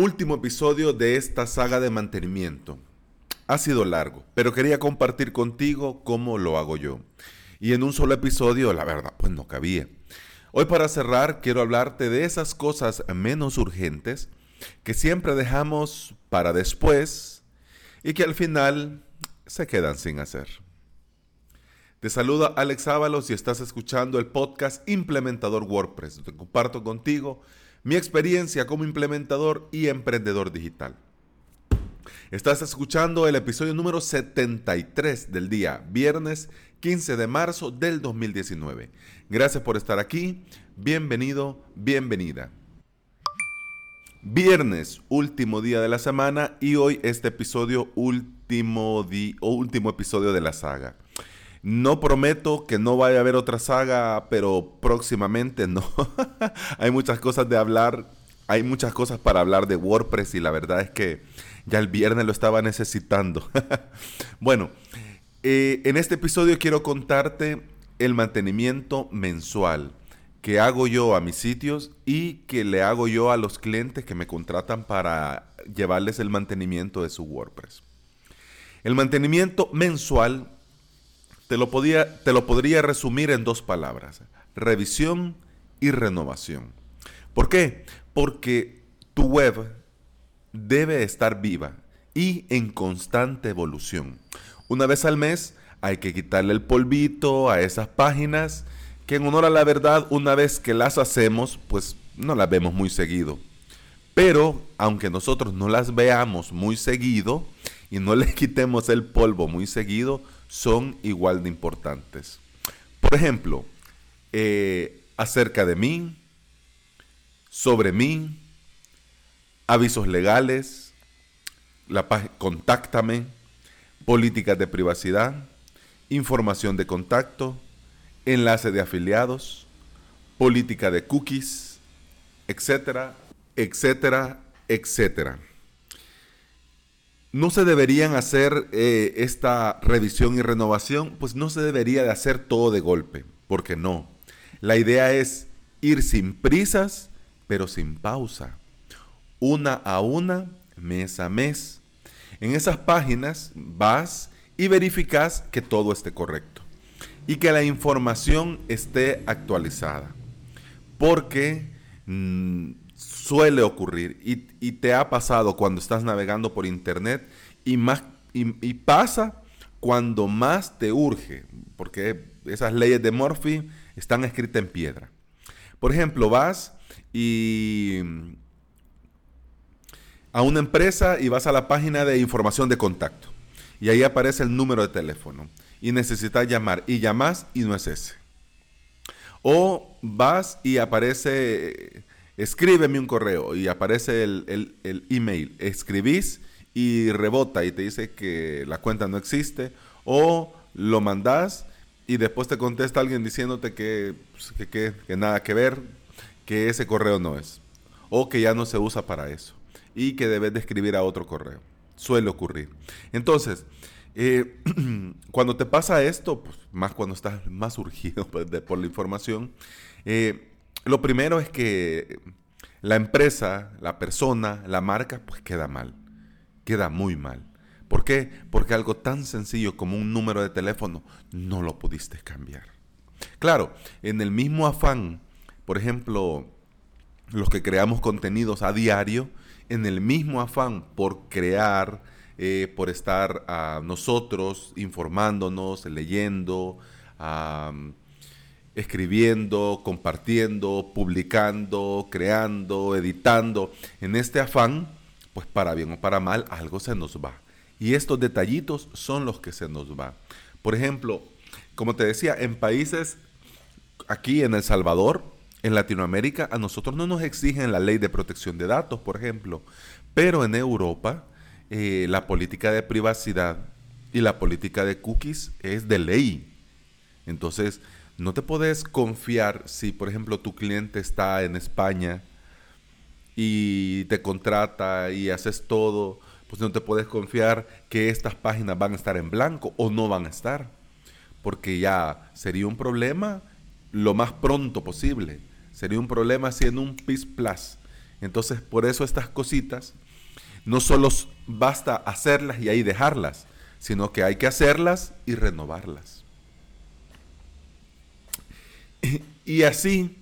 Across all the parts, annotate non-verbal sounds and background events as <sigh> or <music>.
último episodio de esta saga de mantenimiento. Ha sido largo, pero quería compartir contigo cómo lo hago yo. Y en un solo episodio, la verdad, pues no cabía. Hoy para cerrar, quiero hablarte de esas cosas menos urgentes que siempre dejamos para después y que al final se quedan sin hacer. Te saluda Alex Ábalos y estás escuchando el podcast Implementador WordPress. Te comparto contigo mi experiencia como implementador y emprendedor digital. Estás escuchando el episodio número 73 del día, viernes 15 de marzo del 2019. Gracias por estar aquí. Bienvenido, bienvenida. Viernes, último día de la semana y hoy este episodio último, o último episodio de la saga. No prometo que no vaya a haber otra saga, pero próximamente no. <laughs> hay muchas cosas de hablar, hay muchas cosas para hablar de WordPress y la verdad es que ya el viernes lo estaba necesitando. <laughs> bueno, eh, en este episodio quiero contarte el mantenimiento mensual que hago yo a mis sitios y que le hago yo a los clientes que me contratan para llevarles el mantenimiento de su WordPress. El mantenimiento mensual te lo, podía, te lo podría resumir en dos palabras, revisión y renovación. ¿Por qué? Porque tu web debe estar viva y en constante evolución. Una vez al mes hay que quitarle el polvito a esas páginas que en honor a la verdad, una vez que las hacemos, pues no las vemos muy seguido. Pero aunque nosotros no las veamos muy seguido y no le <laughs> quitemos el polvo muy seguido, son igual de importantes. Por ejemplo, eh, acerca de mí, sobre mí, avisos legales, la contáctame, políticas de privacidad, información de contacto, enlace de afiliados, política de cookies, etcétera, etcétera, etcétera no se deberían hacer eh, esta revisión y renovación, pues no se debería de hacer todo de golpe, porque no. La idea es ir sin prisas, pero sin pausa, una a una, mes a mes. En esas páginas vas y verificas que todo esté correcto y que la información esté actualizada, porque mm, suele ocurrir y, te ha pasado cuando estás navegando por internet y, más, y, pasa cuando más te urge, porque esas leyes de Murphy están escritas en piedra. Por ejemplo, vas y a una empresa y vas a la página de información de contacto y ahí aparece el número de teléfono y necesitas llamar y llamas y no es ese. O vas y aparece escríbeme un correo y aparece el, email, escribís y rebota y te dice que la cuenta no existe, o lo mandás y después te contesta alguien diciéndote que, pues, que, nada que ver, que ese correo no es, o que ya no se usa para eso, y que debes de escribir a otro correo. Suele ocurrir. Entonces, eh, <clears throat> cuando te pasa esto, pues, más cuando estás más <laughs> urgido pues, por la información, eh, lo primero es que la empresa, la persona, la marca, pues queda mal, queda muy mal. ¿Por qué? Porque algo tan sencillo como un número de teléfono no lo pudiste cambiar. Claro, en el mismo afán, por ejemplo, los que creamos contenidos a diario, en el mismo afán por crear, eh, por estar a nosotros informándonos, leyendo, escribiendo, compartiendo, publicando, creando, editando. En este afán, pues para bien o para mal, algo se nos va. Y estos detallitos son los que se nos va. Por ejemplo, como te decía, en países aquí en El Salvador, en Latinoamérica, a nosotros no nos exigen la ley de protección de datos, por ejemplo, pero en Europa eh, la política de privacidad y la política de cookies es de ley. Entonces, no te puedes confiar si, por ejemplo, tu cliente está en España y te contrata y haces todo, pues no te puedes confiar que estas páginas van a estar en blanco o no van a estar. Porque ya sería un problema lo más pronto posible. Sería un problema si en un PIS Entonces, por eso estas cositas no solo basta hacerlas y ahí dejarlas, sino que hay que hacerlas y renovarlas. Y así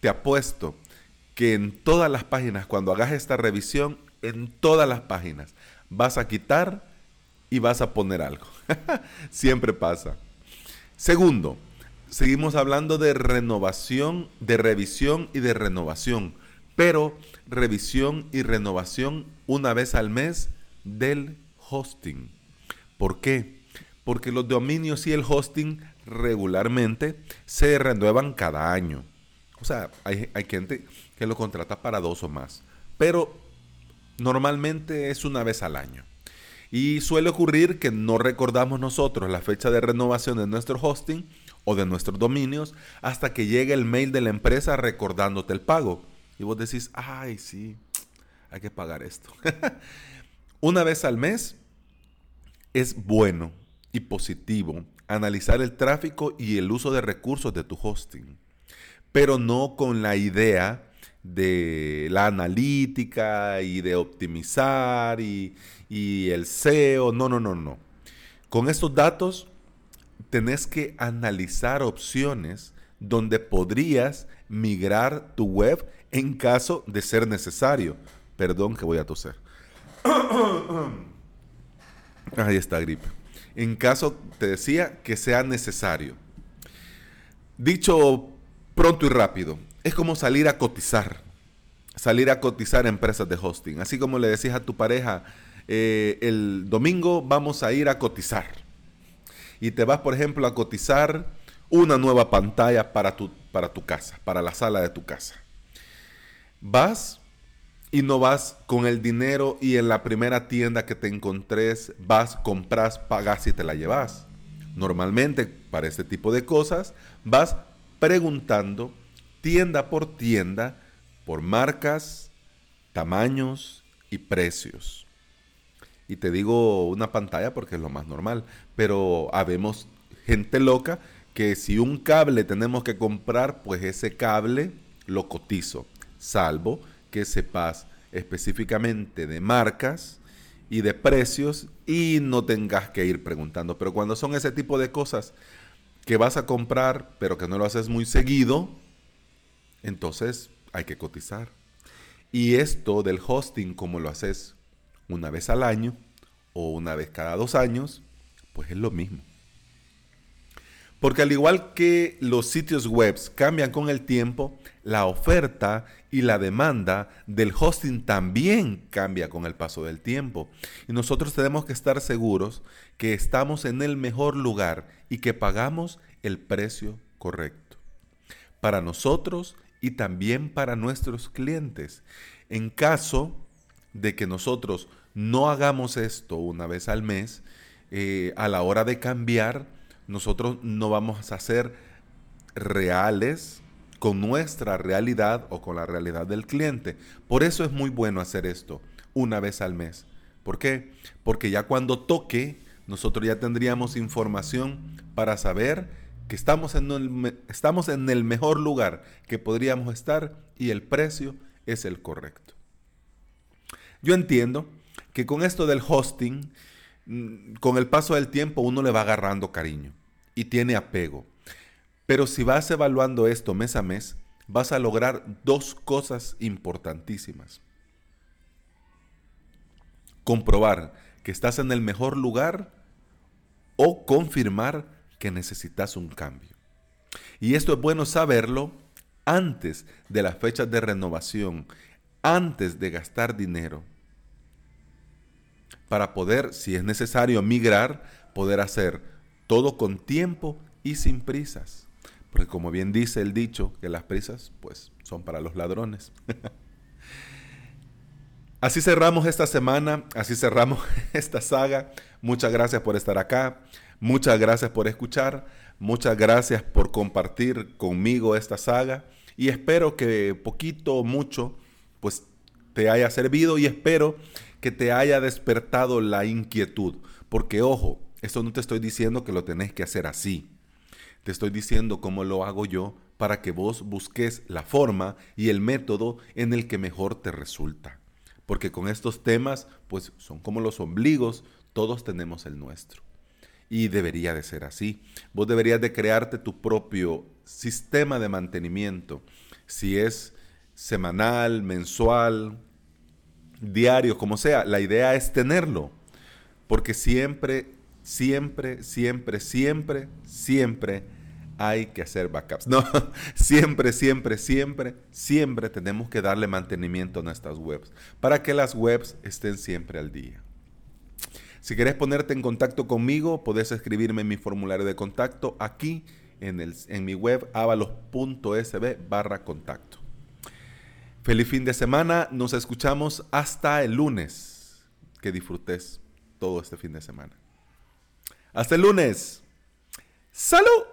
te apuesto que en todas las páginas, cuando hagas esta revisión, en todas las páginas, vas a quitar y vas a poner algo. <laughs> Siempre pasa. Segundo, seguimos hablando de renovación, de revisión y de renovación, pero revisión y renovación una vez al mes del hosting. ¿Por qué? Porque los dominios y el hosting regularmente se renuevan cada año. O sea, hay, hay gente que lo contrata para dos o más, pero normalmente es una vez al año. Y suele ocurrir que no recordamos nosotros la fecha de renovación de nuestro hosting o de nuestros dominios hasta que llegue el mail de la empresa recordándote el pago. Y vos decís, ay, sí, hay que pagar esto. <laughs> Una vez al mes es bueno y positivo analizar el tráfico y el uso de recursos de tu hosting, pero no con la idea de la analítica y de optimizar y, y el SEO. No, no, no, no. Con estos datos tenés que analizar opciones donde podrías migrar tu web en caso de ser necesario. Perdón que voy a toser. <coughs> Ahí está gripe. En caso, te decía, que sea necesario. Dicho pronto y rápido, es como salir a cotizar. Salir a cotizar empresas de hosting. Así como le decís a tu pareja, eh, el domingo vamos a ir a cotizar. Y te vas, por ejemplo, a cotizar una nueva pantalla para tu, para tu casa, para la sala de tu casa. Vas y no vas con el dinero y en la primera tienda que te encontres vas, compras, pagas y te la llevas. Normalmente para este tipo de cosas vas preguntando tienda por tienda por marcas, tamaños y precios. Y te digo una pantalla porque es lo más normal, pero habemos gente loca que si un cable tenemos que comprar, pues ese cable lo cotizo, salvo que sepas específicamente de marcas y de precios y no tengas que ir preguntando. Pero cuando son ese tipo de cosas que vas a comprar, pero que no lo haces muy seguido, entonces hay que cotizar. Y esto del hosting, como lo haces una vez al año o una vez cada dos años, pues es lo mismo. Porque al igual que los sitios web cambian con el tiempo, la oferta y la demanda del hosting también cambia con el paso del tiempo. Y nosotros tenemos que estar seguros que estamos en el mejor lugar y que pagamos el precio correcto. Para nosotros y también para nuestros clientes. En caso de que nosotros no hagamos esto una vez al mes, eh, a la hora de cambiar, nosotros no vamos a ser reales con nuestra realidad o con la realidad del cliente. Por eso es muy bueno hacer esto una vez al mes. ¿Por qué? Porque ya cuando toque, nosotros ya tendríamos información para saber que estamos en el, estamos en el mejor lugar que podríamos estar y el precio es el correcto. Yo entiendo que con esto del hosting, mm, con el paso del tiempo uno le va agarrando cariño y tiene apego. Pero si vas evaluando esto mes a mes, vas a lograr dos cosas importantísimas. Comprobar que estás en el mejor lugar o confirmar que necesitas un cambio. Y esto es bueno saberlo antes de las fechas de renovación, antes de gastar dinero, para poder, si es necesario, migrar, poder hacer todo con tiempo y sin prisas. Porque como bien dice el dicho, que las prisas pues son para los ladrones. <laughs> así cerramos esta semana, así cerramos <laughs> esta saga. Muchas gracias por estar acá, muchas gracias por escuchar, muchas gracias por compartir conmigo esta saga y espero que poquito o mucho pues te haya servido y espero que te haya despertado la inquietud. Porque ojo, esto no te estoy diciendo que lo tenés que hacer así. Te estoy diciendo cómo lo hago yo para que vos busques la forma y el método en el que mejor te resulta. Porque con estos temas, pues son como los ombligos, todos tenemos el nuestro. Y debería de ser así. Vos deberías de crearte tu propio sistema de mantenimiento. Si es semanal, mensual, diario, como sea, la idea es tenerlo. Porque siempre, siempre, siempre, siempre, siempre hay que hacer backups. No, <laughs> siempre, siempre, siempre, siempre tenemos que darle mantenimiento a nuestras webs para que las webs estén siempre al día. Si quieres ponerte en contacto conmigo, puedes escribirme en mi formulario de contacto aquí en, el, en mi web avalos.sb barra contacto. Feliz fin de semana, nos escuchamos hasta el lunes. Que disfrutes todo este fin de semana. Hasta el lunes. ¡Salud!